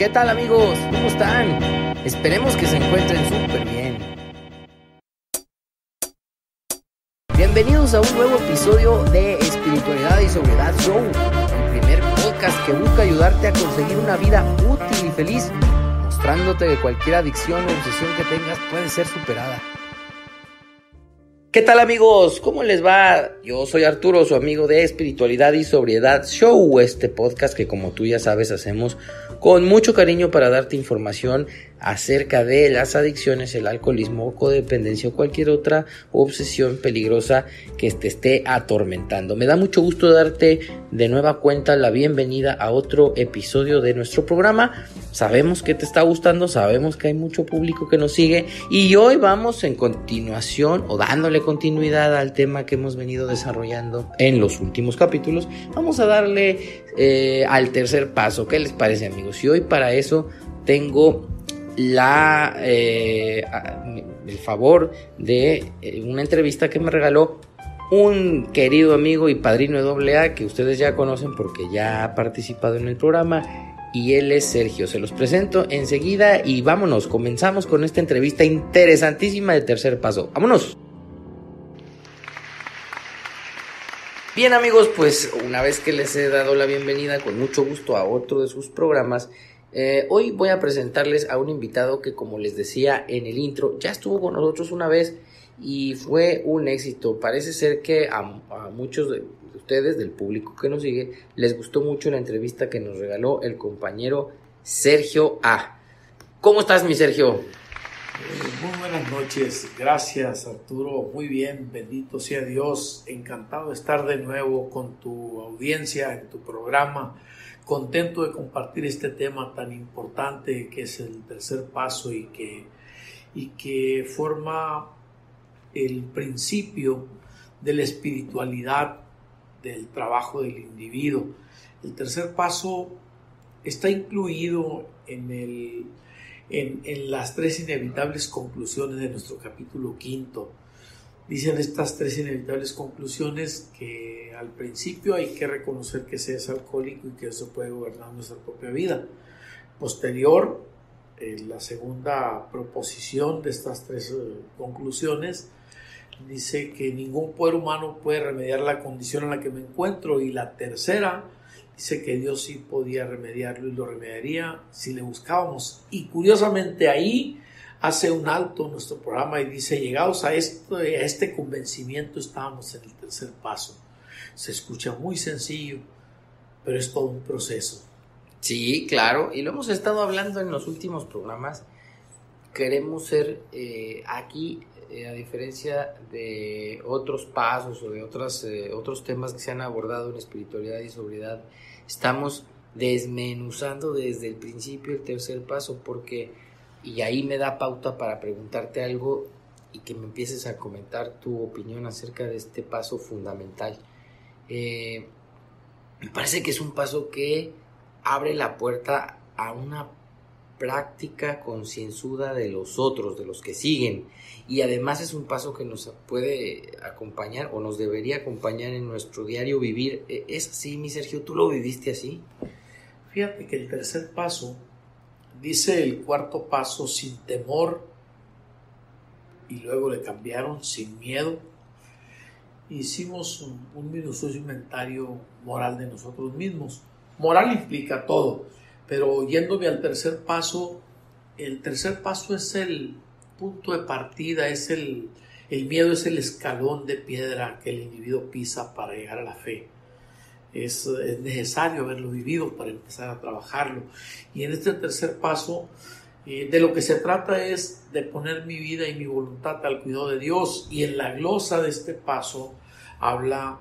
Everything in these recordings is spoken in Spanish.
¿Qué tal amigos? ¿Cómo están? Esperemos que se encuentren súper bien. Bienvenidos a un nuevo episodio de Espiritualidad y Sobriedad Show, el primer podcast que busca ayudarte a conseguir una vida útil y feliz, mostrándote que cualquier adicción o obsesión que tengas puede ser superada. ¿Qué tal amigos? ¿Cómo les va? Yo soy Arturo, su amigo de Espiritualidad y Sobriedad Show, este podcast que como tú ya sabes hacemos con mucho cariño para darte información acerca de las adicciones, el alcoholismo, codependencia o cualquier otra obsesión peligrosa que te esté atormentando. Me da mucho gusto darte de nueva cuenta la bienvenida a otro episodio de nuestro programa. Sabemos que te está gustando, sabemos que hay mucho público que nos sigue y hoy vamos en continuación o dándole continuidad al tema que hemos venido desarrollando en los últimos capítulos. Vamos a darle eh, al tercer paso. ¿Qué les parece amigos? Y hoy para eso tengo la, eh, el favor de eh, una entrevista que me regaló un querido amigo y padrino de AA que ustedes ya conocen porque ya ha participado en el programa y él es Sergio. Se los presento enseguida y vámonos, comenzamos con esta entrevista interesantísima de tercer paso. Vámonos. Bien amigos, pues una vez que les he dado la bienvenida con mucho gusto a otro de sus programas, eh, hoy voy a presentarles a un invitado que, como les decía en el intro, ya estuvo con nosotros una vez y fue un éxito. Parece ser que a, muchos de ustedes, del público que nos sigue, les gustó mucho la entrevista que nos regaló el compañero Sergio A. ¿Cómo estás, mi Sergio? Muy buenas noches, gracias Arturo, muy bien, bendito sea Dios, encantado de estar de nuevo con tu audiencia en tu programa contento de compartir este tema tan importante que es el tercer paso y que, y que forma el principio de la espiritualidad del trabajo del individuo. El tercer paso está incluido en, el, en, en las tres inevitables conclusiones de nuestro capítulo quinto dicen estas tres inevitables conclusiones que al principio hay que reconocer que se es alcohólico y que eso puede gobernar nuestra propia vida. Posterior, la segunda proposición de estas tres eh, conclusiones dice que ningún poder humano puede remediar la condición en la que me encuentro y la tercera dice que Dios sí podía remediarlo y lo remediaría si le buscábamos. Y curiosamente ahí hace un alto en nuestro programa y dice, llegados a, esto, a este convencimiento estábamos en el tercer paso. Se escucha muy sencillo, pero es todo un proceso. Sí, claro, y lo hemos estado hablando en los últimos programas. Queremos ser eh, aquí, eh, a diferencia de otros pasos o de otras, eh, otros temas que se han abordado en espiritualidad y sobriedad, estamos desmenuzando desde el principio el tercer paso porque y ahí me da pauta para preguntarte algo y que me empieces a comentar tu opinión acerca de este paso fundamental. Eh, me parece que es un paso que abre la puerta a una práctica concienzuda de los otros, de los que siguen. Y además es un paso que nos puede acompañar o nos debería acompañar en nuestro diario vivir. ¿E-, ¿Es así, mi Sergio? ¿Tú lo viviste así? Fíjate que el tercer paso Dice el cuarto paso sin temor y luego le cambiaron sin miedo. Hicimos un, un minucioso inventario moral de nosotros mismos. Moral implica todo, pero yéndome al tercer paso, el tercer paso es el punto de partida, es el, el miedo es el escalón de piedra que el individuo pisa para llegar a la fe es, necesario haberlo vivido para empezar a trabajarlo. Y en este tercer paso, eh, de lo que se trata es de poner mi vida y mi voluntad al cuidado de Dios. Y en la glosa de este paso habla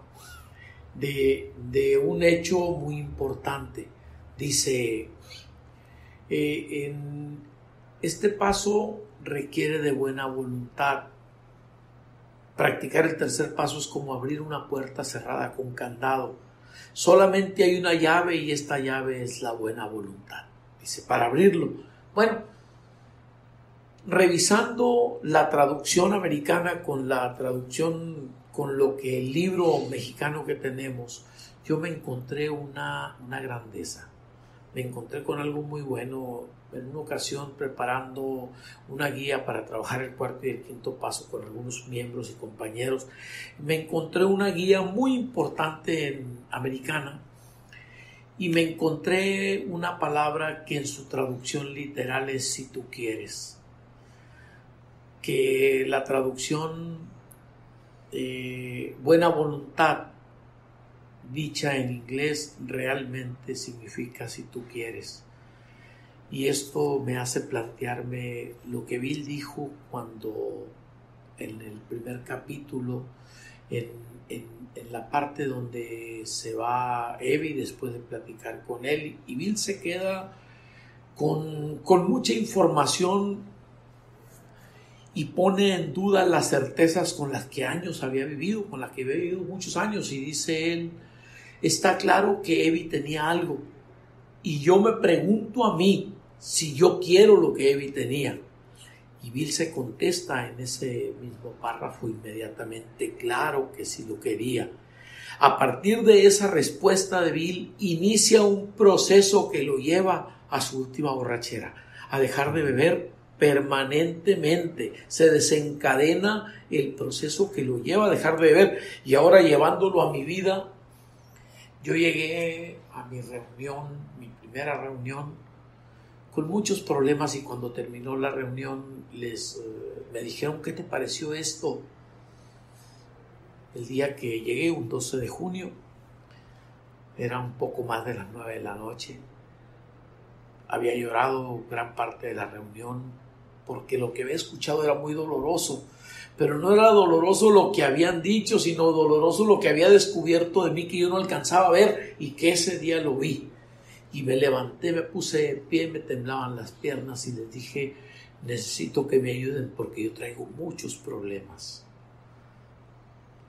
de, un hecho muy importante. Dice, eh, en este paso requiere de buena voluntad. Practicar el tercer paso es como abrir una puerta cerrada con candado Solamente hay una llave y esta llave es la buena voluntad. Dice, para abrirlo. Bueno, revisando la traducción americana con la traducción, con lo que el libro mexicano que tenemos, yo me encontré una, una grandeza. me encontré con algo muy bueno en una ocasión preparando una guía para trabajar el cuarto y el quinto paso con algunos miembros y compañeros. Me encontré una guía muy importante en, americana y me encontré una palabra que en su traducción literal es si tú quieres. Que la traducción eh, buena voluntad dicha en inglés realmente significa si tú quieres. Y esto me hace plantearme lo que Bill dijo cuando en el primer capítulo, en, la parte donde se va Evie después de platicar con él, y Bill se queda con, con mucha información y pone en duda las certezas con las que años había vivido, con las que había vivido muchos años, y dice él, está claro que Evi tenía algo. Y yo me pregunto a mí si yo quiero lo que Evi tenía. Y Bill se contesta en ese mismo párrafo inmediatamente, claro que sí lo quería. A partir de esa respuesta de Bill, inicia un proceso que lo lleva a su última borrachera, a dejar de beber permanentemente. Se desencadena el proceso que lo lleva a dejar de beber y ahora llevándolo a mi vida, yo llegué a mi reunión, mi primera reunión, con muchos problemas y cuando terminó la reunión les eh, me dijeron qué te pareció esto. El día que llegué, un 12 de junio, era un poco más de las 9 de la noche. Había llorado gran parte de la reunión porque lo que había escuchado era muy doloroso pero no era doloroso lo que habían dicho, sino doloroso lo que había descubierto de mí que yo no alcanzaba a ver y que ese día lo vi. Y me levanté, me puse de pie, me temblaban las piernas y les dije, necesito que me ayuden porque yo traigo muchos problemas.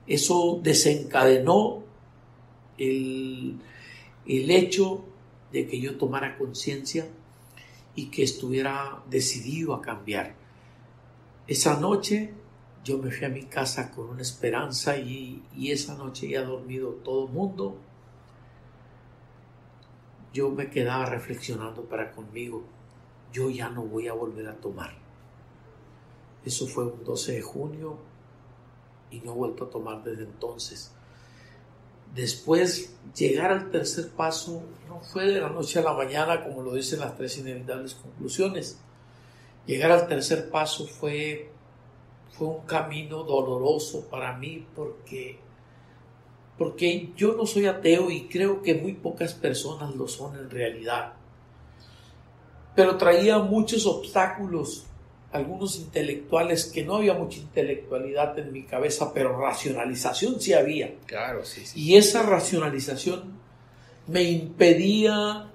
Eso desencadenó el, el hecho de que yo tomara conciencia y que estuviera decidido a cambiar. Esa noche yo me fui a mi casa con una esperanza y, esa noche ya dormido todo el mundo. Yo me quedaba reflexionando para conmigo, yo ya no voy a volver a tomar. Eso fue un 12 de junio y no he vuelto a tomar desde entonces. Después, llegar al tercer paso no fue de la noche a la mañana, como lo dicen las tres inevitables conclusiones. Llegar al tercer paso fue fue un camino doloroso para mí porque, porque yo no soy ateo y creo que muy pocas personas lo son en realidad. Pero traía muchos obstáculos, algunos intelectuales, que no había mucha intelectualidad en mi cabeza, pero racionalización sí había. Claro, sí, sí. Y esa racionalización me impedía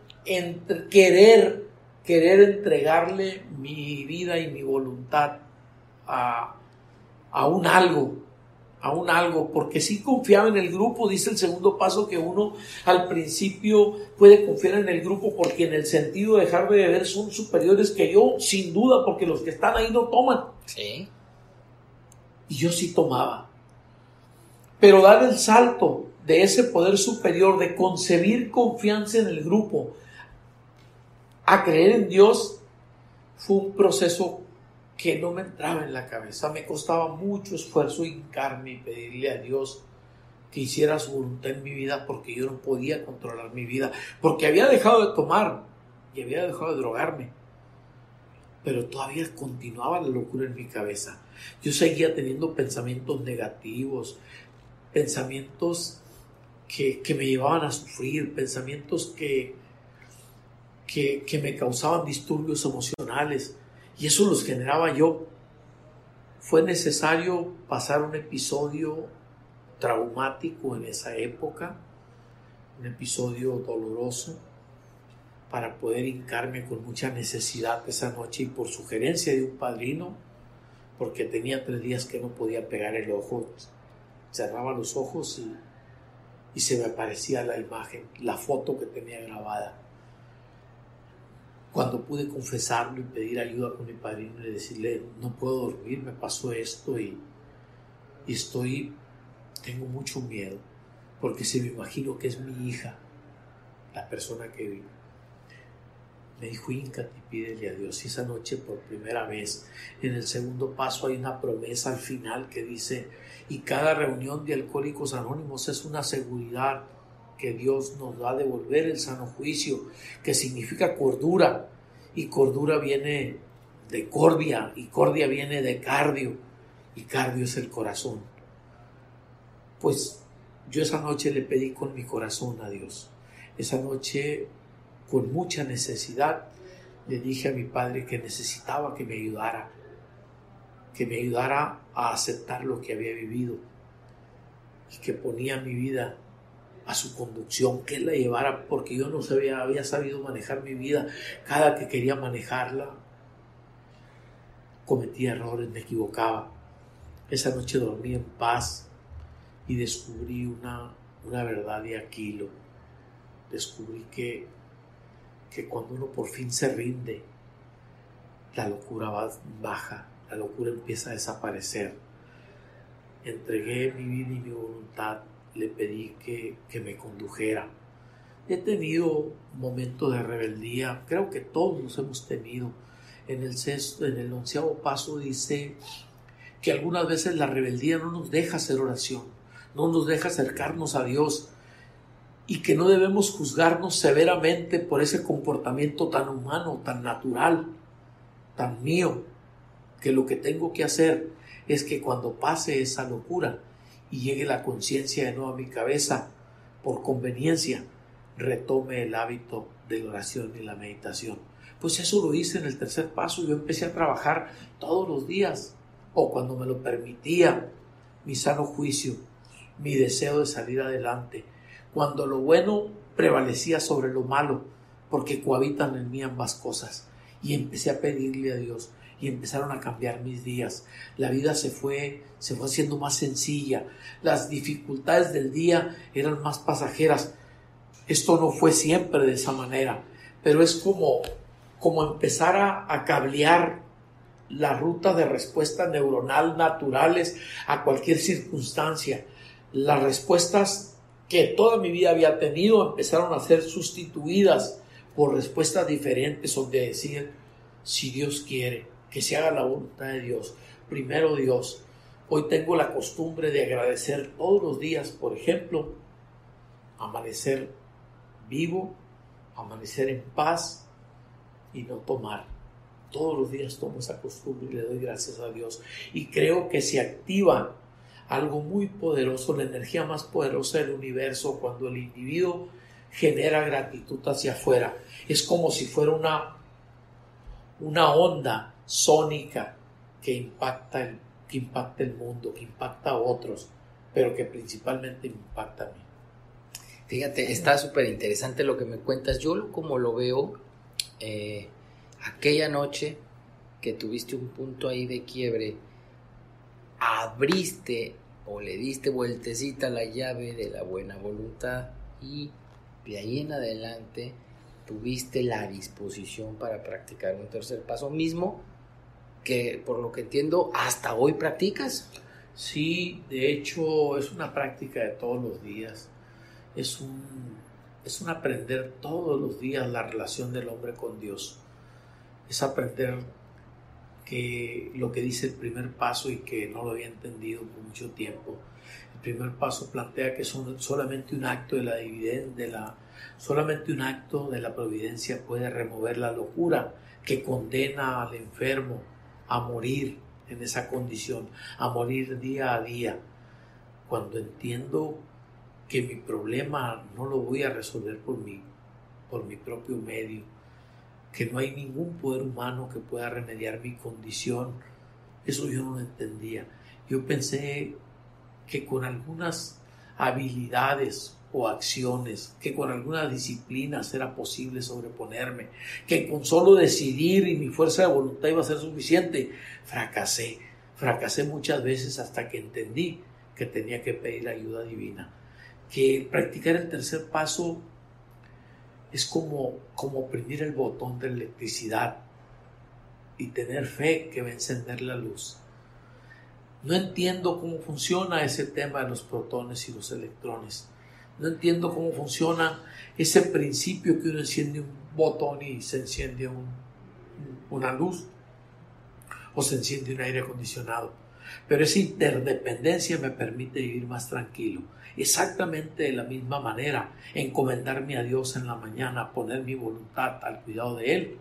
querer, querer entregarle mi vida y mi voluntad a, a un algo, a un algo, porque si confiaba en el grupo, dice el segundo paso que uno al principio puede confiar en el grupo porque en el sentido de dejar de beber son superiores que yo, sin duda, porque los que están ahí no toman. Sí. Y yo sí tomaba. Pero dar el salto de ese poder superior, de concebir confianza en el grupo, a creer en Dios, fue un proceso que no me entraba en la cabeza. Me costaba mucho esfuerzo hincarme y pedirle a Dios que hiciera su voluntad en mi vida porque yo no podía controlar mi vida, porque había dejado de tomar y había dejado de drogarme. Pero todavía continuaba la locura en mi cabeza. Yo seguía teniendo pensamientos negativos, pensamientos que, me llevaban a sufrir, pensamientos que, que, que me causaban disturbios emocionales y eso los generaba yo. Fue necesario pasar un episodio traumático en esa época, un episodio doloroso, para poder hincarme con mucha necesidad esa noche y por sugerencia de un padrino, porque tenía tres días que no podía pegar el ojo, cerraba los ojos y, y se me aparecía la imagen, la foto que tenía grabada cuando pude confesarlo y pedir ayuda con mi padrino y decirle, no puedo dormir, me pasó esto y, estoy, tengo mucho miedo, porque se me imagino que es mi hija, la persona que vive. me dijo, híncate y pídele a Dios. Y esa noche por primera vez, en el segundo paso hay una promesa al final que dice, y cada reunión de alcohólicos anónimos es una seguridad que Dios nos va a devolver el sano juicio, que significa cordura, y cordura viene de cordia, y cordia viene de cardio, y cardio es el corazón. Pues yo esa noche le pedí con mi corazón a Dios. Esa noche con mucha necesidad, le dije a mi padre que necesitaba que me ayudara, que me ayudara a aceptar lo que había vivido y que ponía mi vida a su conducción, que la llevara, porque yo no sabía, había sabido manejar mi vida. Cada que quería manejarla, cometía errores, me equivocaba. Esa noche dormí en paz y descubrí una, una verdad de Aquilo. Descubrí que que cuando uno por fin se rinde, la locura baja, la locura empieza a desaparecer. Entregué mi vida y mi voluntad, le pedí que, me condujera. He tenido momentos de rebeldía, creo que todos los hemos tenido. En el sexto, en el onceavo paso dice que algunas veces la rebeldía no nos deja hacer oración, no nos deja acercarnos a Dios, y que no debemos juzgarnos severamente por ese comportamiento tan humano, tan natural, tan mío, que lo que tengo que hacer es que cuando pase esa locura y llegue la conciencia de nuevo a mi cabeza, por conveniencia, retome el hábito de la oración y la meditación. Pues eso lo hice en el tercer paso, yo empecé a trabajar todos los días, o cuando me lo permitía, mi sano juicio, mi deseo de salir adelante, cuando lo bueno prevalecía sobre lo malo, porque cohabitan en mí ambas cosas. Y empecé a pedirle a Dios y empezaron a cambiar mis días. La vida se fue, se fue haciendo más sencilla. Las dificultades del día eran más pasajeras. Esto no fue siempre de esa manera, pero es como, como empezar a, cablear la ruta de respuesta neuronal naturales a cualquier circunstancia. Las respuestas que toda mi vida había tenido empezaron a ser sustituidas por respuestas diferentes donde decir, si Dios quiere, que se haga la voluntad de Dios, primero Dios. Hoy tengo la costumbre de agradecer todos los días, por ejemplo, amanecer vivo, amanecer en paz y no tomar. Todos los días tomo esa costumbre y le doy gracias a Dios. Y creo que se activa algo muy poderoso, la energía más poderosa del universo cuando el individuo genera gratitud hacia afuera. Es como si fuera una, una onda sónica que impacta, el, que impacta el mundo, que impacta a otros, pero que principalmente impacta a mí. Fíjate, está súper interesante lo que me cuentas. Yo como lo veo, eh, aquella noche que tuviste un punto ahí de quiebre, abriste o le diste vueltecita la llave de la buena voluntad y de ahí en adelante tuviste la disposición para practicar un tercer paso mismo que por lo que entiendo hasta hoy practicas. Sí, de hecho es una práctica de todos los días. Es un, es un aprender todos los días la relación del hombre con Dios. Es aprender que lo que dice el primer paso y que no lo había entendido por mucho tiempo. El primer paso plantea que son solamente un acto de la de la solamente un acto de la providencia puede remover la locura que condena al enfermo a morir en esa condición, a morir día a día. Cuando entiendo que mi problema no lo voy a resolver por mí, por mi propio medio, que no hay ningún poder humano que pueda remediar mi condición. Eso yo no lo entendía. Yo pensé que con algunas habilidades o acciones, que con algunas disciplinas era posible sobreponerme, que con solo decidir y mi fuerza de voluntad iba a ser suficiente. Fracasé, fracasé muchas veces hasta que entendí que tenía que pedir ayuda divina, que practicar el tercer paso es como, como oprimir el botón de electricidad y tener fe que va a encender la luz. No entiendo cómo funciona ese tema de los protones y los electrones. No entiendo cómo funciona ese principio que uno enciende un botón y se enciende una luz o se enciende un aire acondicionado. Pero esa interdependencia me permite vivir más tranquilo. Exactamente de la misma manera, encomendarme a Dios en la mañana, poner mi voluntad al cuidado de Él,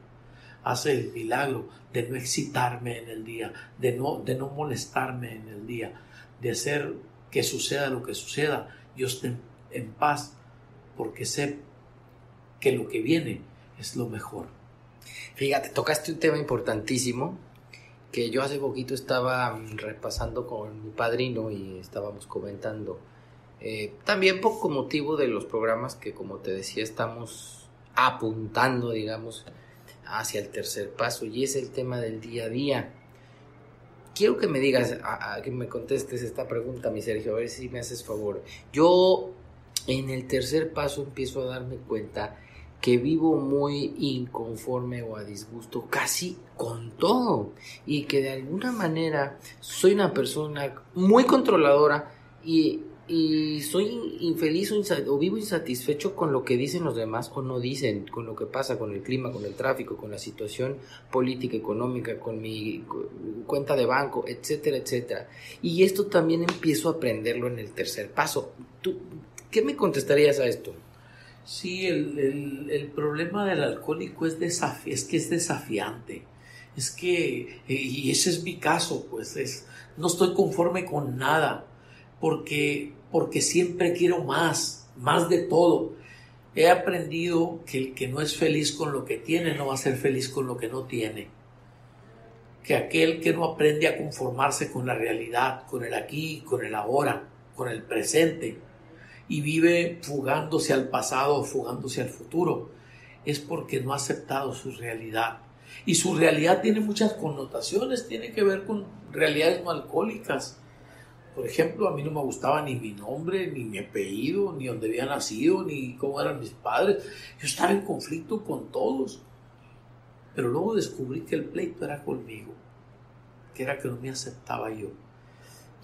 hace el milagro de no excitarme en el día, de no, de no molestarme en el día, de hacer que suceda lo que suceda, yo esté en paz, porque sé que lo que viene es lo mejor. Fíjate, tocaste un tema importantísimo que yo hace poquito estaba repasando con mi padrino y estábamos comentando. Eh, también poco motivo de los programas que, como te decía, estamos apuntando, digamos, hacia el tercer paso y es el tema del día a día. Quiero que me digas, que me contestes esta pregunta, mi Sergio, a ver si me haces favor. Yo en el tercer paso empiezo a darme cuenta que vivo muy inconforme o a disgusto casi con todo y que de alguna manera soy una persona muy controladora y, soy infeliz o, vivo insatisfecho con lo que dicen los demás o no dicen, con lo que pasa con el clima, con el tráfico, con la situación política, económica, con mi cuenta de banco, etcétera, etcétera. Y esto también empiezo a aprenderlo en el tercer paso. ¿Tú, ¿Qué me contestarías a esto? Sí, el, problema del alcohólico es, es que es desafiante. Es que, eh, y ese es mi caso, pues es, no estoy conforme con nada, porque, porque siempre quiero más, más de todo. He aprendido que el que no es feliz con lo que tiene no va a ser feliz con lo que no tiene. Que aquel que no aprende a conformarse con la realidad, con el aquí, con el ahora, con el presente, y vive fugándose al pasado, fugándose al futuro, es porque no ha aceptado su realidad. Y su realidad tiene muchas connotaciones, tiene que ver con realidades no alcohólicas. Por ejemplo, a mí no me gustaba ni mi nombre, ni mi apellido, ni dónde había nacido, ni cómo eran mis padres. Yo estaba en conflicto con todos. Pero luego descubrí que el pleito era conmigo, que era que no me aceptaba yo.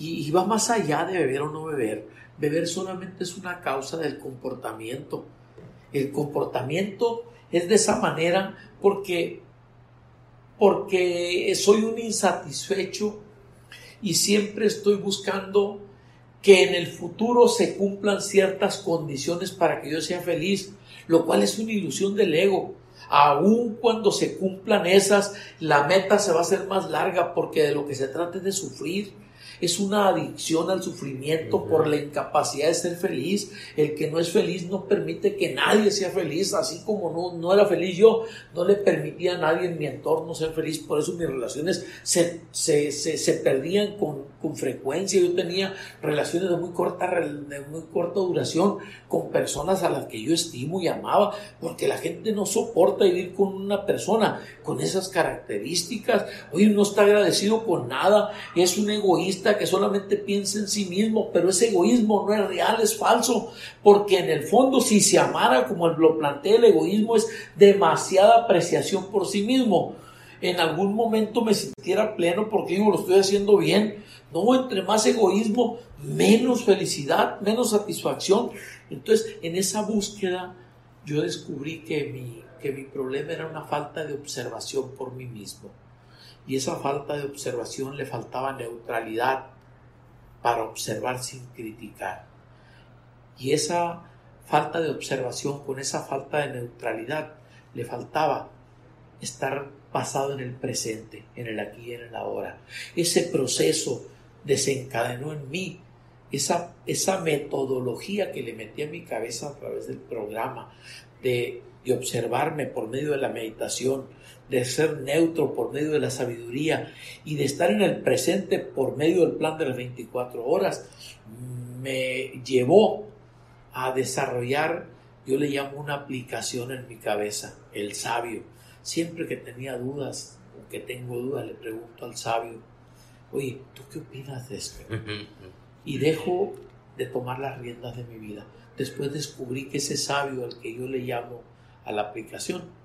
Y, va más allá de beber o no beber beber solamente es una causa del comportamiento. El comportamiento es de esa manera porque, porque soy un insatisfecho y siempre estoy buscando que en el futuro se cumplan ciertas condiciones para que yo sea feliz, lo cual es una ilusión del ego. Aun cuando se cumplan esas, la meta se va a hacer más larga porque de lo que se trata es de sufrir es una adicción al sufrimiento por la incapacidad de ser feliz. El que no es feliz no permite que nadie sea feliz, así como no, no era feliz yo, no le permitía a nadie en mi entorno ser feliz, por eso mis relaciones se, se, se, perdían con, con, frecuencia. Yo tenía relaciones de muy, corta, de muy corta duración con personas a las que yo estimo y amaba, porque la gente no soporta vivir con una persona con esas características. Hoy no está agradecido con nada, es un egoísta que solamente piensa en sí mismo, pero ese egoísmo no es real, es falso, porque en el fondo si se amara como lo plantea el egoísmo es demasiada apreciación por sí mismo. En algún momento me sintiera pleno porque digo, lo estoy haciendo bien. No, entre más egoísmo, menos felicidad, menos satisfacción. Entonces, en esa búsqueda, yo descubrí que mi, que mi problema era una falta de observación por mí mismo y esa falta de observación le faltaba neutralidad para observar sin criticar. Y esa falta de observación con esa falta de neutralidad le faltaba estar basado en el presente, en el aquí y en el ahora. Ese proceso desencadenó en mí esa, esa metodología que le metí a mi cabeza a través del programa de, de observarme por medio de la meditación, de ser neutro por medio de la sabiduría y de estar en el presente por medio del plan de las 24 horas, me llevó a desarrollar, yo le llamo una aplicación en mi cabeza, el sabio. Siempre que tenía dudas o que tengo dudas, le pregunto al sabio, oye, ¿tú qué opinas de esto? Y dejo de tomar las riendas de mi vida. Después descubrí que ese sabio al que yo le llamo a la aplicación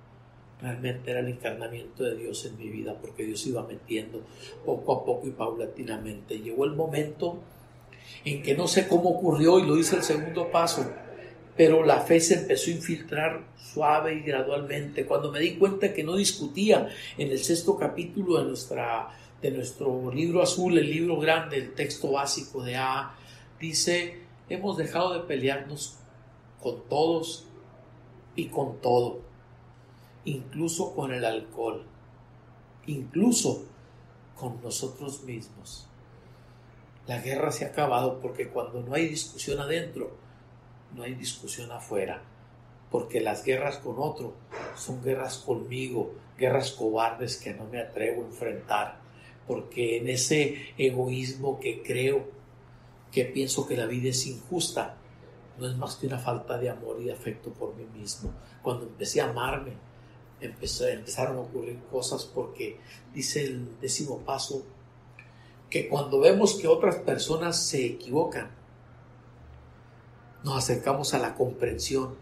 realmente era el encarnamiento de Dios en mi vida, porque Dios iba metiendo poco a poco y paulatinamente. Llegó el momento en que no sé cómo ocurrió y lo hice el segundo paso, pero la fe se empezó a infiltrar suave y gradualmente. Cuando me di cuenta que no discutía en el sexto capítulo de, nuestra, de nuestro libro azul, el libro grande, el texto básico de A, dice, hemos dejado de pelearnos con todos y con todo, incluso con el alcohol, incluso con nosotros mismos. La guerra se ha acabado porque cuando no hay discusión adentro, no hay discusión afuera, porque las guerras con otro son guerras conmigo, guerras cobardes que no me atrevo a enfrentar, porque en ese egoísmo que creo, que pienso que la vida es injusta, no es más que una falta de amor y afecto por mí mismo. Cuando empecé a amarme, empezaron a ocurrir cosas porque dice el décimo paso que cuando vemos que otras personas se equivocan, nos acercamos a la comprensión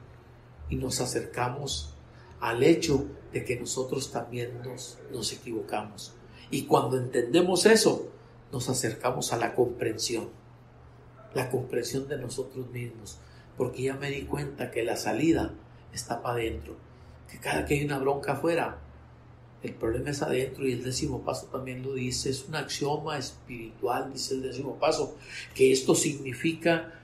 y nos acercamos al hecho de que nosotros también nos, nos equivocamos. Y cuando entendemos eso, nos acercamos a la comprensión, la comprensión de nosotros mismos, porque ya me di cuenta que la salida está para adentro, que cada que hay una bronca afuera, el problema es adentro y el décimo paso también lo dice, es un axioma espiritual, dice el décimo paso, que esto significa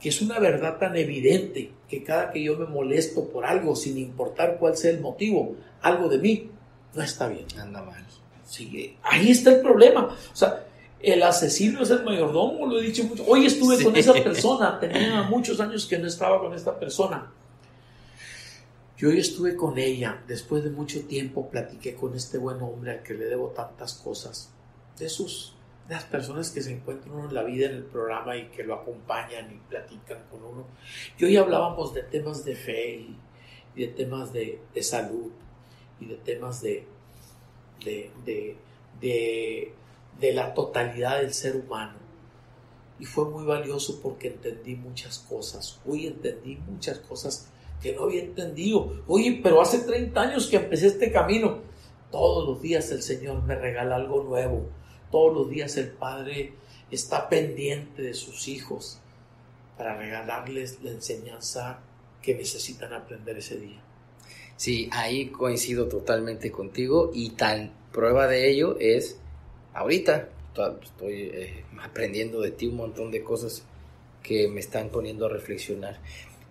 que es una verdad tan evidente que cada que yo me molesto por algo, sin importar cuál sea el motivo, algo de mí no está bien. Anda mal. Sí, ahí está el problema. O sea, el asesino es el mayordomo, lo he dicho mucho. Hoy estuve con esa persona, tenía muchos años que no estaba con esta persona. Yo hoy estuve con ella, después de mucho tiempo platiqué con este buen hombre al que le debo tantas cosas, de sus las personas que se encuentran uno en la vida en el programa y que lo acompañan y platican con uno. Y hoy hablábamos de temas de fe y, de temas de, salud y de temas de, de, de, la totalidad del ser humano. Y fue muy valioso porque entendí muchas cosas. Hoy entendí muchas cosas que no había entendido. Oye, pero hace 30 años que empecé este camino. Todos los días el Señor me regala algo nuevo todos los días el Padre está pendiente de sus hijos para regalarles la enseñanza que necesitan aprender ese día. Sí, ahí coincido totalmente contigo y tal prueba de ello es ahorita estoy eh, aprendiendo de ti un montón de cosas que me están poniendo a reflexionar.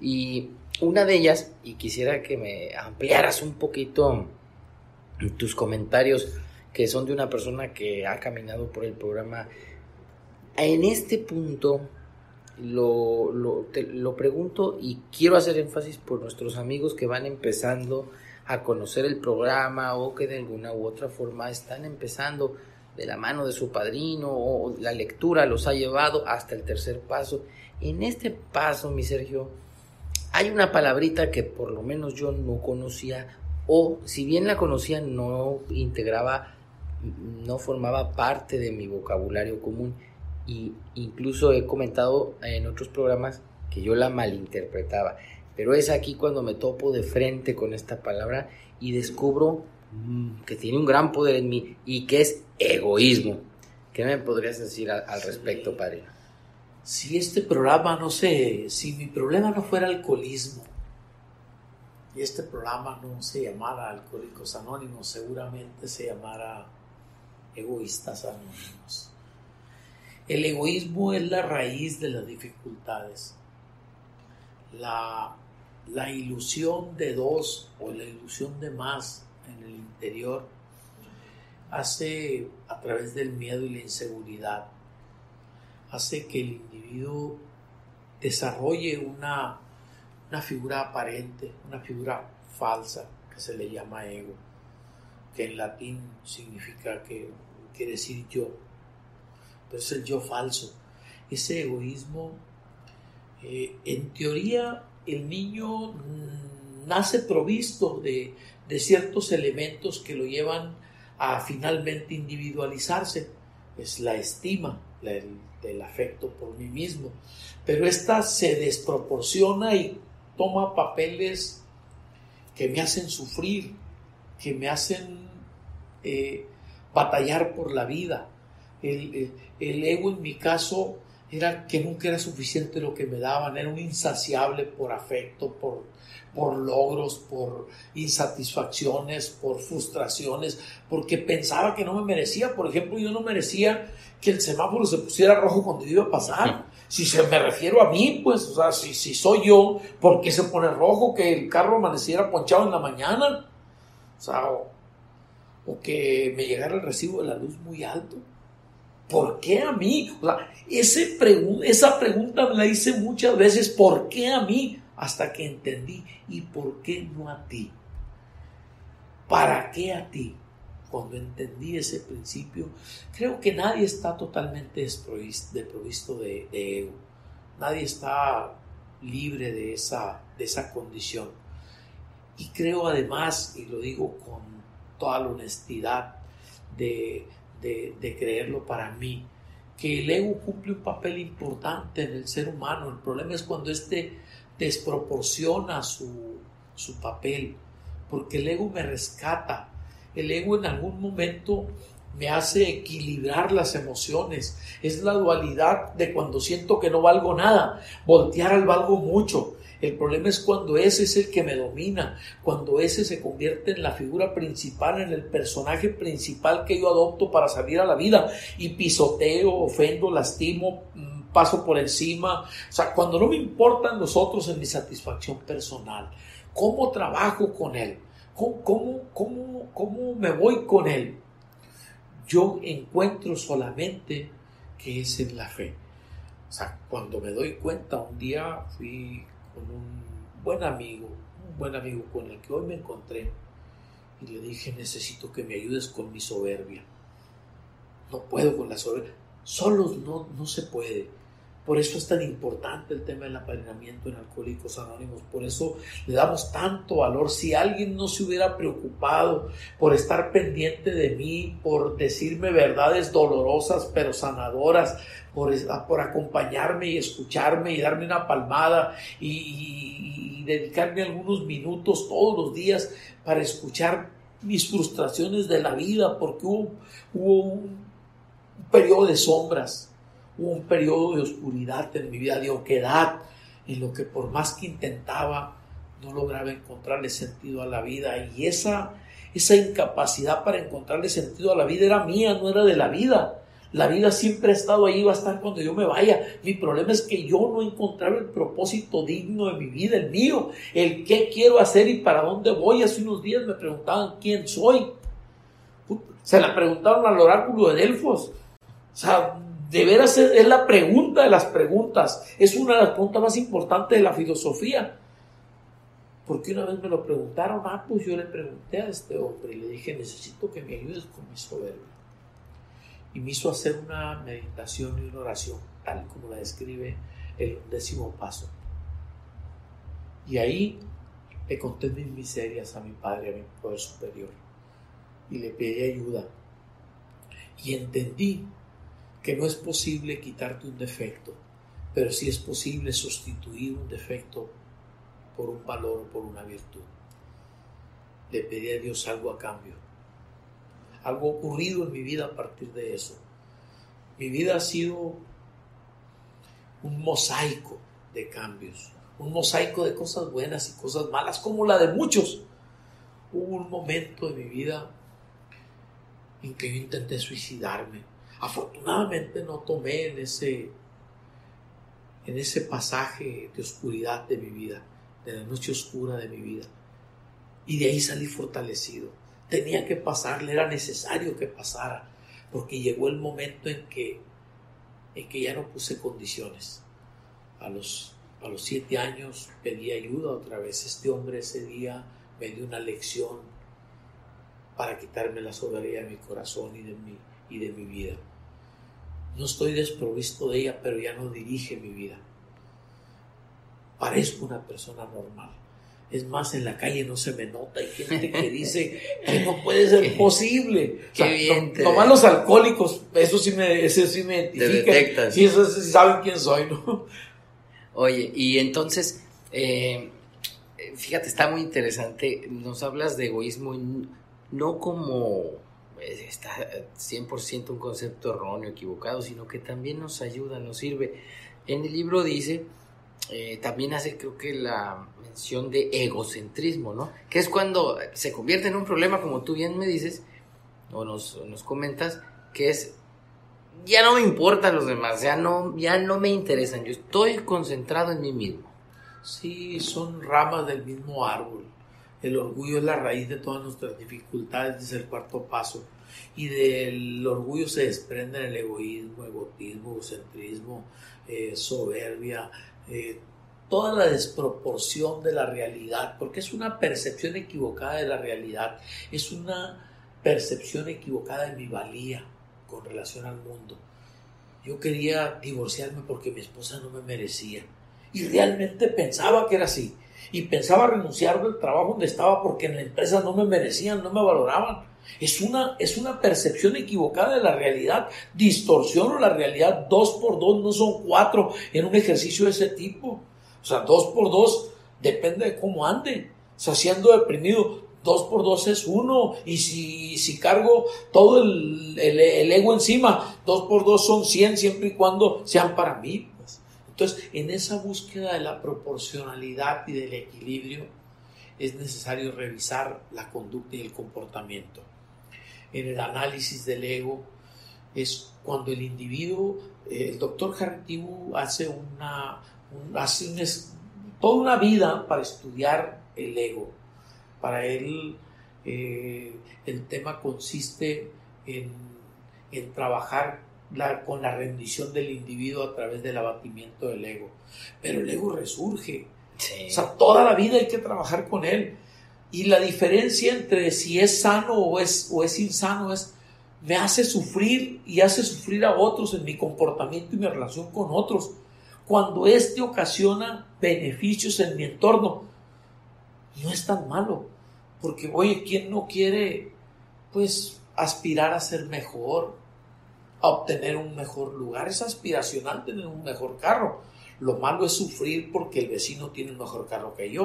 Y una de ellas, y quisiera que me ampliaras un poquito tus comentarios que son de una persona que ha caminado por el programa. En este punto lo, lo, pregunto y quiero hacer énfasis por nuestros amigos que van empezando a conocer el programa o que de alguna u otra forma están empezando de la mano de su padrino o la lectura los ha llevado hasta el tercer paso. En este paso, mi Sergio, hay una palabrita que por lo menos yo no conocía o si bien la conocía no integraba no formaba parte de mi vocabulario común y incluso he comentado en otros programas que yo la malinterpretaba. Pero es aquí cuando me topo de frente con esta palabra y descubro mm, que tiene un gran poder en mí y que es egoísmo. ¿Qué me podrías decir al, respecto, padre? Si este programa, no sé, si mi problema no fuera alcoholismo y este programa no se llamara Alcohólicos Anónimos, seguramente se llamara egoístas anónimos. El egoísmo es la raíz de las dificultades. La, la ilusión de dos o la ilusión de más en el interior hace a través del miedo y la inseguridad, hace que el individuo desarrolle una, una figura aparente, una figura falsa que se le llama ego, que en latín significa que quiere decir yo, pero es el yo falso. Ese egoísmo, eh, en teoría, el niño nace provisto de, ciertos elementos que lo llevan a finalmente individualizarse. Es la estima, el, afecto por mí mismo. Pero esta se desproporciona y toma papeles que me hacen sufrir, que me hacen eh, batallar por la vida. El, ego en mi caso era que nunca era suficiente lo que me daban, era un insaciable por afecto, por, por logros, por insatisfacciones, por frustraciones, porque pensaba que no me merecía. Por ejemplo, yo no merecía que el semáforo se pusiera rojo cuando iba a pasar. Si se me refiero a mí, pues, o sea, si, si soy yo, ¿por qué se pone rojo? Que el carro amaneciera ponchado en la mañana. O sea, o, que me llegara el recibo de la luz muy alto. ¿Por qué a mí? O sea, esa pregunta me la hice muchas veces. ¿Por qué a mí? Hasta que entendí. ¿Y por qué no a ti? ¿Para qué a ti? cuando entendí ese principio, creo que nadie está totalmente desprovisto de, ego. Nadie está libre de esa, de esa condición. Y creo además, y lo digo con toda la honestidad de, de creerlo para mí, que el ego cumple un papel importante en el ser humano. El problema es cuando éste desproporciona su, su papel, porque el ego me rescata, el ego en algún momento me hace equilibrar las emociones. Es la dualidad de cuando siento que no valgo nada, voltear al valgo mucho. El problema es cuando ese es el que me domina, cuando ese se convierte en la figura principal, en el personaje principal que yo adopto para salir a la vida y pisoteo, ofendo, lastimo, mm, paso por encima. O sea, cuando no me importan los otros en mi satisfacción personal, ¿cómo trabajo con él? ¿Cómo, cómo, cómo, me voy con Él? Yo encuentro solamente que es en la fe. O sea, cuando me doy cuenta, un día fui con un buen amigo, un buen amigo con el que hoy me encontré, y le dije, necesito que me ayudes con mi soberbia. No puedo con la soberbia. Solos no, no se puede. Por eso es tan importante el tema del apadrinamiento en Alcohólicos Anónimos. Por eso le damos tanto valor. Si alguien no se hubiera preocupado por estar pendiente de mí, por decirme verdades dolorosas pero sanadoras, por, por acompañarme y escucharme y darme una palmada y, dedicarme algunos minutos todos los días para escuchar mis frustraciones de la vida, porque hubo, hubo un periodo de sombras Un periodo de oscuridad en mi vida, de oquedad, en lo que por más que intentaba, no lograba encontrarle sentido a la vida. Y esa, esa incapacidad para encontrarle sentido a la vida era mía, no era de la vida. La vida siempre ha estado ahí, va a estar cuando yo me vaya. Mi problema es que yo no encontraba el propósito digno de mi vida, el mío, el qué quiero hacer y para dónde voy. Hace unos días me preguntaban quién soy. Se la preguntaron al oráculo de Delfos. O sea, de veras es, la pregunta de las preguntas. Es una de las preguntas más importantes de la filosofía. Porque una vez me lo preguntaron, ah, pues yo le pregunté a este hombre y le dije, necesito que me ayudes con mi soberbia. Y me hizo hacer una meditación y una oración, tal como la describe el décimo paso. Y ahí le conté mis miserias a mi padre, a mi poder superior. Y le pedí ayuda. Y entendí que no es posible quitarte un defecto, pero sí es posible sustituir un defecto por un valor o por una virtud. Le pedí a Dios algo a cambio. Algo ocurrido en mi vida a partir de eso. Mi vida ha sido un mosaico de cambios, un mosaico de cosas buenas y cosas malas, como la de muchos. Hubo un momento de mi vida en que yo intenté suicidarme Afortunadamente no tomé en ese, en ese pasaje de oscuridad de mi vida, de la noche oscura de mi vida. Y de ahí salí fortalecido. Tenía que pasarle, era necesario que pasara, porque llegó el momento en que, en que ya no puse condiciones. A los, a los siete años pedí ayuda otra vez. Este hombre ese día me dio una lección para quitarme la soberanía de mi corazón y de mi, y de mi vida. No estoy desprovisto de ella, pero ya no dirige mi vida. Parezco una persona normal. Es más, en la calle no se me nota. Hay gente que dice que no puede ser posible. O los alcohólicos, eso sí me, eso sí me identifica. Sí, eso sí saben quién soy, ¿no? Oye, y entonces, eh, fíjate, está muy interesante. Nos hablas de egoísmo no como está 100% un concepto erróneo, equivocado, sino que también nos ayuda, nos sirve. En el libro dice, eh, también hace creo que la mención de egocentrismo, ¿no? Que es cuando se convierte en un problema, como tú bien me dices, o nos, nos comentas, que es, ya no me importan los demás, ya no, ya no me interesan, yo estoy concentrado en mí mismo. Sí, son ramas del mismo árbol. El orgullo es la raíz de todas nuestras dificultades, es el cuarto paso. Y del orgullo se desprende el egoísmo, egotismo, egocentrismo, eh, soberbia, eh, toda la desproporción de la realidad, porque es una percepción equivocada de la realidad, es una percepción equivocada de mi valía con relación al mundo. Yo quería divorciarme porque mi esposa no me merecía y realmente pensaba que era así y pensaba renunciar del trabajo donde estaba porque en la empresa no me merecían, no me valoraban. Es una, es una percepción equivocada de la realidad. Distorsiono la realidad. Dos por dos no son cuatro en un ejercicio de ese tipo. O sea, dos por dos depende de cómo ande. O sea, siendo deprimido, dos por dos es uno. Y si, si cargo todo el, el, ego encima, dos por dos son cien siempre y cuando sean para mí. Entonces, en esa búsqueda de la proporcionalidad y del equilibrio, es necesario revisar la conducta y el comportamiento. En el análisis del ego es cuando el individuo, el doctor Hartibu hace una, hace toda una vida para estudiar el ego. Para él eh, el tema consiste en, en trabajar con la rendición del individuo a través del abatimiento del ego. Pero el ego resurge. O sea, toda la vida hay que trabajar con él. Y la diferencia entre si es sano o es, o es insano es, me hace sufrir y hace sufrir a otros en mi comportamiento y mi relación con otros cuando éste ocasiona beneficios en mi entorno, no es tan malo. Porque, oye, ¿quién no quiere, pues, aspirar a ser mejor, a obtener un mejor lugar? Es aspiracional tener un mejor carro. Lo malo es sufrir porque el vecino tiene un mejor carro que yo.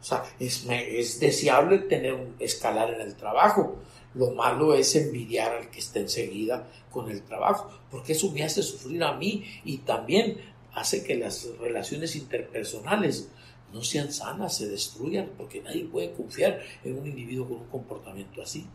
O sea, es, es deseable tener un escalar en el trabajo. Lo malo es envidiar al que está enseguida con el trabajo, porque eso me hace sufrir a mí y también hace que las relaciones interpersonales no sean sanas, se destruyan, porque nadie puede confiar en un individuo con un comportamiento así.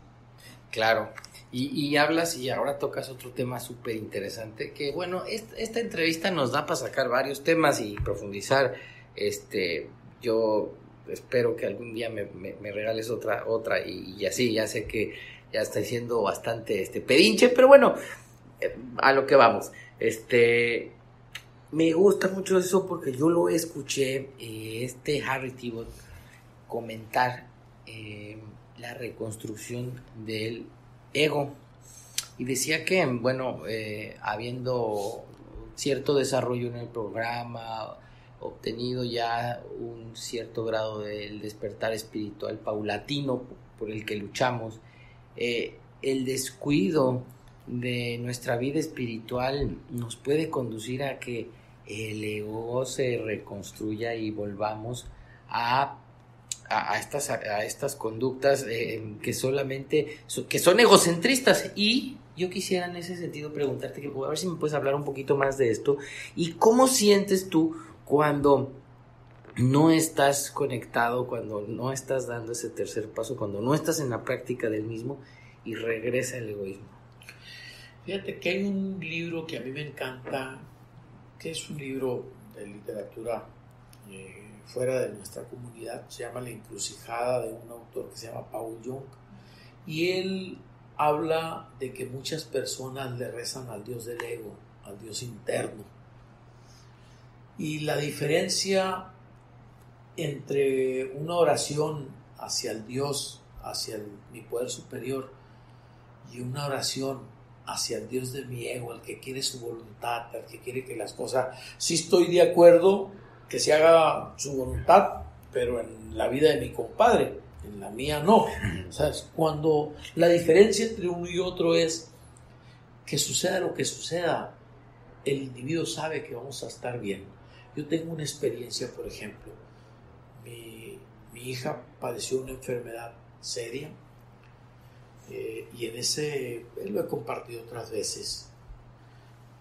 Claro, y, hablas y ahora tocas otro tema súper interesante, que bueno, esta, entrevista nos da para sacar varios temas y profundizar. Este, yo espero que algún día me, regales otra, otra y, así, ya sé que ya está siendo bastante este pedinche, pero bueno, eh, a lo que vamos. Este, me gusta mucho eso porque yo lo escuché, este Harry Tibot, comentar eh, la reconstrucción del ego. Y decía que, bueno, eh, habiendo cierto desarrollo en el programa, obtenido ya un cierto grado del despertar espiritual paulatino por el que luchamos, el descuido de nuestra vida espiritual nos puede conducir a que el ego se reconstruya y volvamos a, a, estas, a estas conductas eh, que solamente que son egocentristas. Y yo quisiera en ese sentido preguntarte, que, a ver si me puedes hablar un poquito más de esto. ¿Y cómo sientes tú cuando no estás conectado, cuando no estás dando ese tercer paso, cuando no estás en la práctica del mismo y regresa el egoísmo? Fíjate que hay un libro que a mí me encanta, que es un libro de literatura eh, fuera de nuestra comunidad, se llama La encrucijada de un autor que se llama Paul Jung, y él habla de que muchas personas le rezan al Dios del ego, al Dios interno. Y la diferencia entre una oración hacia el Dios, hacia mi poder superior, y una oración hacia el Dios de mi ego, el que quiere su voluntad, el que quiere que las cosas, sí estoy de acuerdo que se haga su voluntad, pero en la vida de mi compadre, en la mía no. ¿Sabes? Cuando la diferencia entre uno y otro es que suceda lo que suceda, el individuo sabe que vamos a estar bien. Yo tengo una experiencia, por ejemplo, mi, mi hija padeció una enfermedad seria Eh, y en ese lo he compartido otras veces.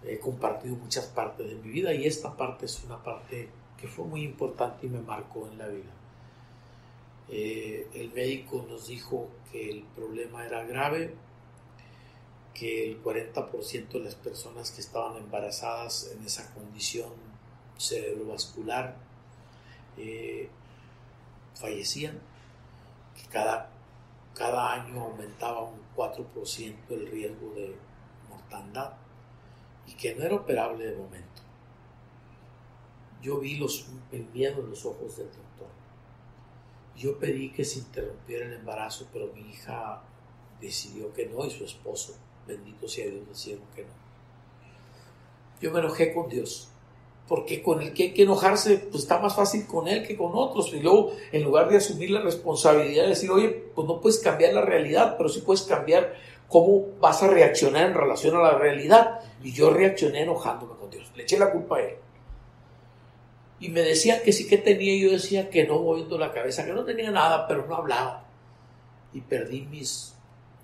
He compartido muchas partes de mi vida y esta parte es una parte que fue muy importante y me marcó en la vida. Eh, el médico nos dijo que el problema era grave, que el 40% de las personas que estaban embarazadas en esa condición cerebrovascular eh, fallecían, que cada, cada año aumentaba un 4% el riesgo de mortandad y que no era operable de momento. Yo vi los, el miedo en los ojos del doctor. Yo pedí que se interrumpiera el embarazo, pero mi hija decidió que no y su esposo, bendito sea Dios, decidieron que no. Yo me enojé con Dios, porque con el que hay que enojarse, pues está más fácil con él que con otros. Y luego, en lugar de asumir la responsabilidad de decir, oye, pues no puedes cambiar la realidad, pero sí puedes cambiar cómo vas a reaccionar en relación a la realidad. Y yo reaccioné enojándome con Dios, le eché la culpa a él. Y me decían que sí que tenía, y yo decía que no, moviendo la cabeza, que no tenía nada, pero no hablaba. Y perdí mis,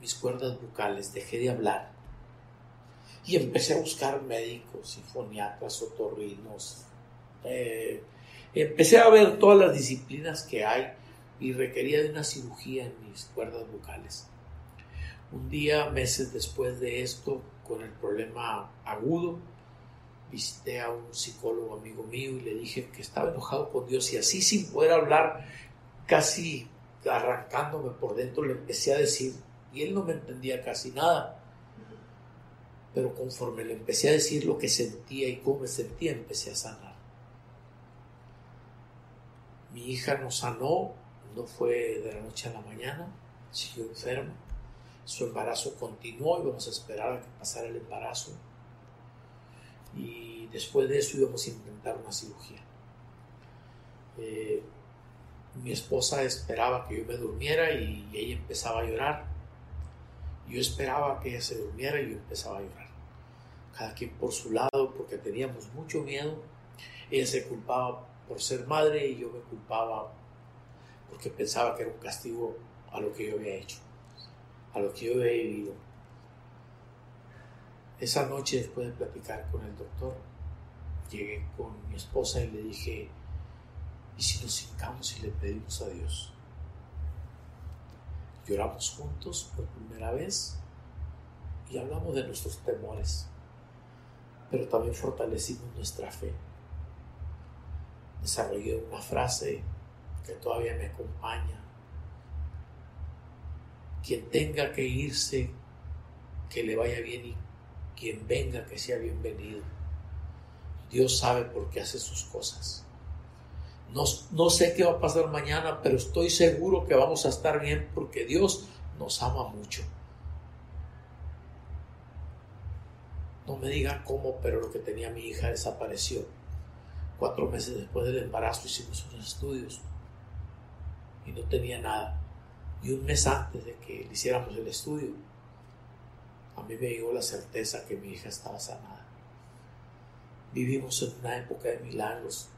mis cuerdas bucales, dejé de hablar. Y empecé a buscar médicos, sinfoniatras, otorrinos. Eh, empecé a ver todas las disciplinas que hay y requería de una cirugía en mis cuerdas bucales. Un día, meses después de esto, con el problema agudo, visité a un psicólogo amigo mío y le dije que estaba enojado con Dios y así sin poder hablar, casi arrancándome por dentro, le empecé a decir, y él no me entendía casi nada, pero conforme le empecé a decir lo que sentía y cómo me sentía, empecé a sanar. Mi hija no sanó, no fue de la noche a la mañana, siguió enferma, su embarazo continuó y vamos a esperar a que pasara el embarazo y después de eso íbamos a intentar una cirugía. Eh, mi esposa esperaba que yo me durmiera y ella empezaba a llorar. Yo esperaba que ella se durmiera y yo empezaba a llorar. Cada quien por su lado porque teníamos mucho miedo. Ella se culpaba por ser madre y yo me culpaba porque pensaba que era un castigo a lo que yo había hecho, a lo que yo había vivido. Esa noche, después de platicar con el doctor, llegué con mi esposa y le dije, ¿y si nos hincamos y le pedimos a Dios? Lloramos juntos por primera vez y hablamos de nuestros temores, pero también fortalecimos nuestra fe. Desarrollé una frase que todavía me acompaña. Quien tenga que irse, que le vaya bien y quien venga que sea bienvenido. Dios sabe por qué hace sus cosas. No, no, sé qué va a pasar mañana, pero estoy seguro que vamos a estar bien porque Dios nos ama mucho. No me digan cómo, pero lo que tenía mi hija desapareció. Cuatro meses después del embarazo hicimos unos estudios y no tenía nada. Y un mes antes de que le hiciéramos el estudio, a mí me llegó la certeza que mi hija estaba sanada. Vivimos en una época de milagros,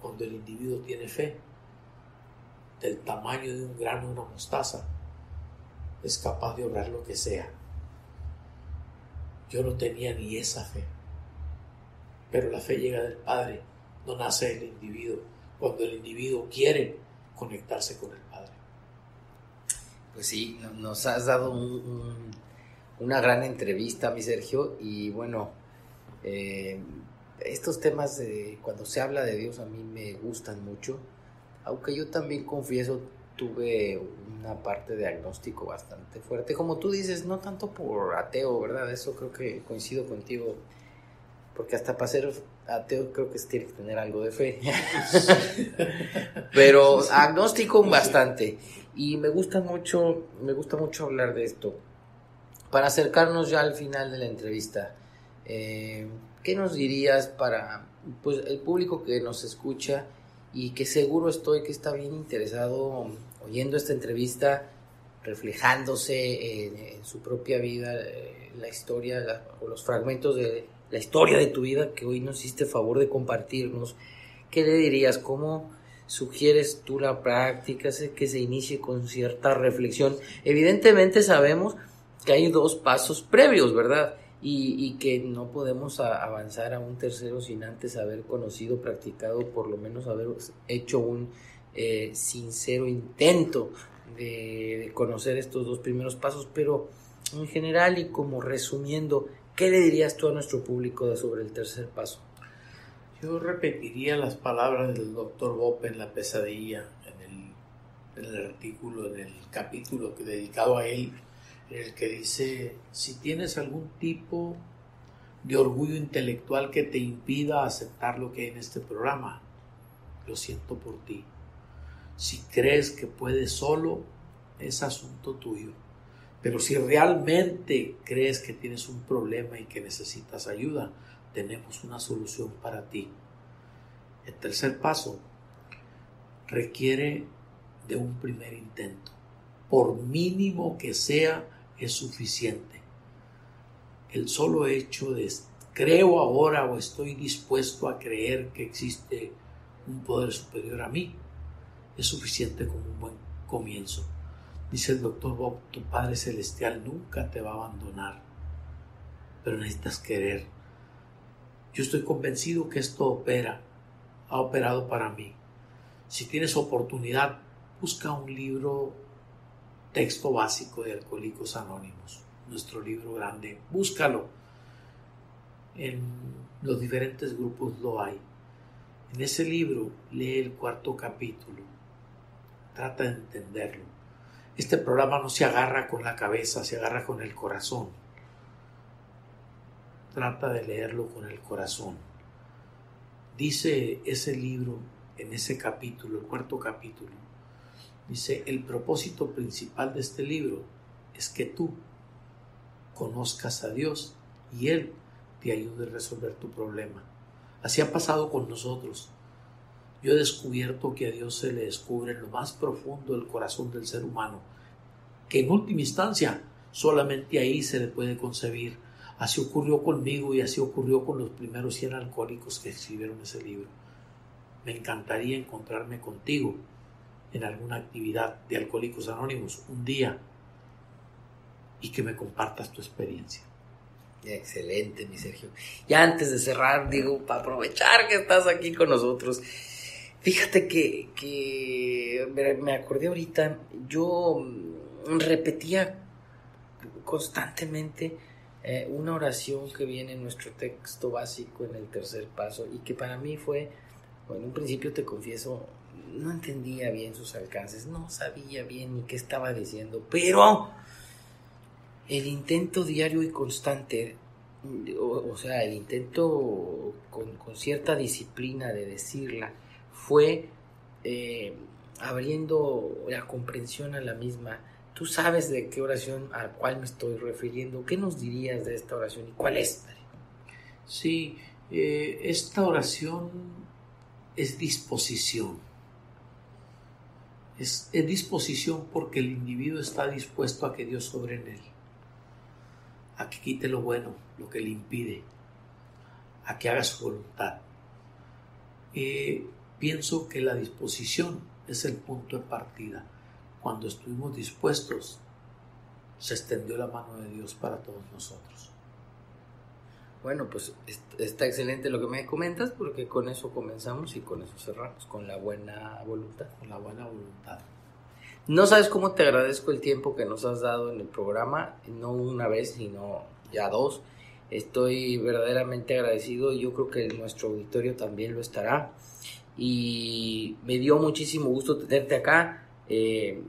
cuando el individuo tiene fe, del tamaño de un grano de una mostaza, es capaz de obrar lo que sea. Yo no tenía ni esa fe, pero la fe llega del Padre, no nace del individuo, cuando el individuo quiere conectarse con el Padre. Pues sí, nos has dado un una gran entrevista, mi Sergio, y bueno, eh, estos temas de cuando se habla de Dios a mí me gustan mucho, aunque yo también confieso tuve una parte de agnóstico bastante fuerte, como tú dices, no tanto por ateo, ¿verdad? Eso creo que coincido contigo, porque hasta para ser ateo creo que tiene que tener algo de fe, pero agnóstico bastante, y me gusta mucho, me gusta mucho hablar de esto para acercarnos ya al final de la entrevista, eh, ¿qué nos dirías para pues, el público que nos escucha y que seguro estoy que está bien interesado oyendo esta entrevista, reflejándose en, su propia vida, eh, la historia o los fragmentos de la historia de tu vida que hoy nos hiciste favor de compartirnos? ¿Qué le dirías? ¿Cómo sugieres tú la práctica, que se inicie con cierta reflexión. Evidentemente sabemos que hay dos pasos previos, ¿verdad? Y, que no podemos avanzar a un tercero sin antes haber conocido, practicado, por lo menos haber hecho un eh, sincero intento de, conocer estos dos primeros pasos, pero en general y como resumiendo, ¿qué le dirías tú a nuestro público sobre el tercer paso? Yo repetiría las palabras del doctor Bope en La pesadilla, en el, en el artículo, en el capítulo que dedicado a él, el que dice, si tienes algún tipo de orgullo intelectual que te impida aceptar lo que hay en este programa, lo siento por ti. Si crees que puedes solo, es asunto tuyo. Pero si realmente crees que tienes un problema y que necesitas ayuda, tenemos una solución para ti. El tercer paso requiere de un primer intento. Por mínimo que sea, es suficiente. El solo hecho de creo ahora o estoy dispuesto a creer que existe un poder superior a mí es suficiente como un buen comienzo. Dice el doctor Bob, tu Padre Celestial nunca te va a abandonar, pero necesitas querer. Yo estoy convencido que esto opera, ha operado para mí. Si tienes oportunidad, busca un libro, texto básico de Alcohólicos Anónimos, nuestro libro grande, búscalo. En los diferentes grupos lo hay. En ese libro lee el cuarto capítulo Trata de entenderlo. Este programa no se agarra con la cabeza, se agarra con el corazón. Trata de leerlo con el corazón. Dice ese libro en ese capítulo, el cuarto capítulo, dice, el propósito principal de este libro es que tú conozcas a Dios y Él te ayude a resolver tu problema. Así ha pasado con nosotros. Yo he descubierto que a Dios se le descubre en lo más profundo del corazón del ser humano, que en última instancia solamente ahí se le puede concebir. Así ocurrió conmigo y así ocurrió con los primeros 100 alcohólicos que escribieron ese libro. Me encantaría encontrarme contigo en alguna actividad de Alcohólicos Anónimos un día y que me compartas tu experiencia. Excelente, mi Sergio. Y antes de cerrar, digo, para aprovechar que estás aquí con nosotros, Fíjate que, me acordé ahorita, yo repetía constantemente eh, una oración que viene en nuestro texto básico en el tercer paso y que para mí fue, bueno, en un principio te confieso, no entendía bien sus alcances, no sabía bien ni qué estaba diciendo, pero el intento diario y constante, o, sea, el intento con, con cierta disciplina de decirla, fue eh, abriendo la comprensión a la misma. Tú sabes de qué oración a cuál me estoy refiriendo. ¿Qué nos dirías de esta oración y cuál es? Sí, eh, esta oración es disposición. Es, disposición porque el individuo está dispuesto a que Dios sobre en él, a que quite lo bueno, lo que le impide, a que haga su voluntad. Eh, Pienso que la disposición es el punto de partida. Cuando estuvimos dispuestos, se extendió la mano de Dios para todos nosotros. Bueno, pues está excelente lo que me comentas porque con eso comenzamos y con eso cerramos, con la buena voluntad. Con la buena voluntad. No sabes cómo te agradezco el tiempo que nos has dado en el programa, no una vez, sino ya dos. Estoy verdaderamente agradecido y yo creo que nuestro auditorio también lo estará y me dio muchísimo gusto tenerte acá. Eh,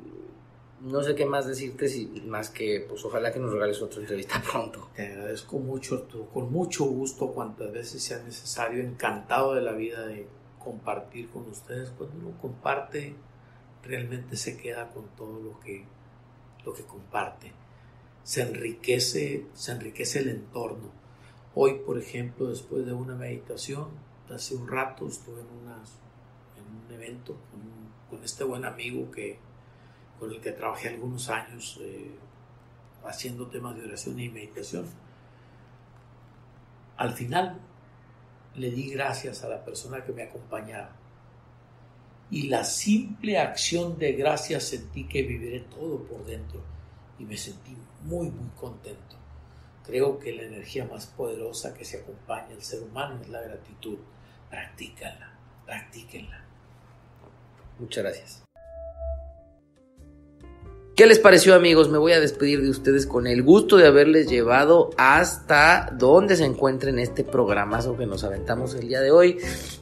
no sé qué más decirte, si, más que pues ojalá que nos regales otra entrevista pronto. Te agradezco mucho, con mucho gusto, cuantas veces sea necesario, encantado de la vida de compartir con ustedes. Cuando uno comparte, realmente se queda con todo lo que, lo que comparte. Se enriquece, se enriquece el entorno. Hoy, por ejemplo, después de una meditación, hace un rato estuve en, en un evento con, este buen amigo que, con el que trabajé algunos años eh, haciendo temas de oración y meditación. Al final le di gracias a la persona que me acompañaba y la simple acción de gracias sentí que viviré todo por dentro y me sentí muy, muy contento. Creo que la energía más poderosa que se acompaña al ser humano es la gratitud. Practícala, practíquenla. Muchas gracias. ¿Qué les pareció amigos? Me voy a despedir de ustedes con el gusto de haberles llevado hasta donde se encuentre en este programazo que nos aventamos el día de hoy.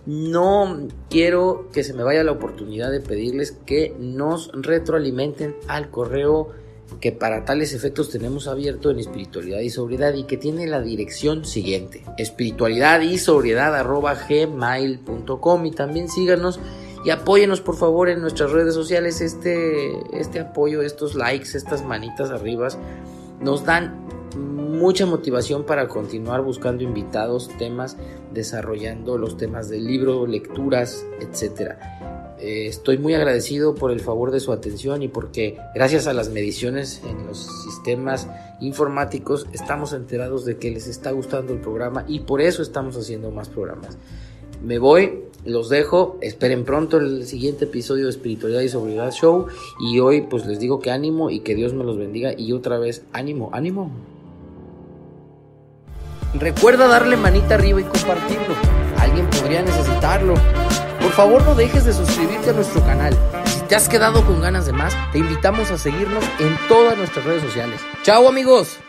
No quiero que se me vaya la oportunidad de pedirles que nos retroalimenten al correo que para tales efectos tenemos abierto en espiritualidad y sobriedad y que tiene la dirección siguiente espiritualidad y sobriedad arroba gmail.com y también síganos y apóyenos por favor en nuestras redes sociales este, este apoyo, estos likes, estas manitas arriba nos dan mucha motivación para continuar buscando invitados, temas, desarrollando los temas del libro, lecturas, etcétera. Eh, estoy muy agradecido por el favor de su atención y porque gracias a las mediciones en los sistemas informáticos estamos enterados de que les está gustando el programa y por eso estamos haciendo más programas. Me voy, los dejo, esperen pronto el siguiente episodio de Espiritualidad y Sobriedad Show y hoy pues les digo que ánimo y que Dios me los bendiga y otra vez ánimo, ánimo. Recuerda darle manita arriba y compartirlo. Alguien podría necesitarlo. Por favor no dejes de suscribirte a nuestro canal. Si te has quedado con ganas de más, te invitamos a seguirnos en todas nuestras redes sociales. Chao amigos.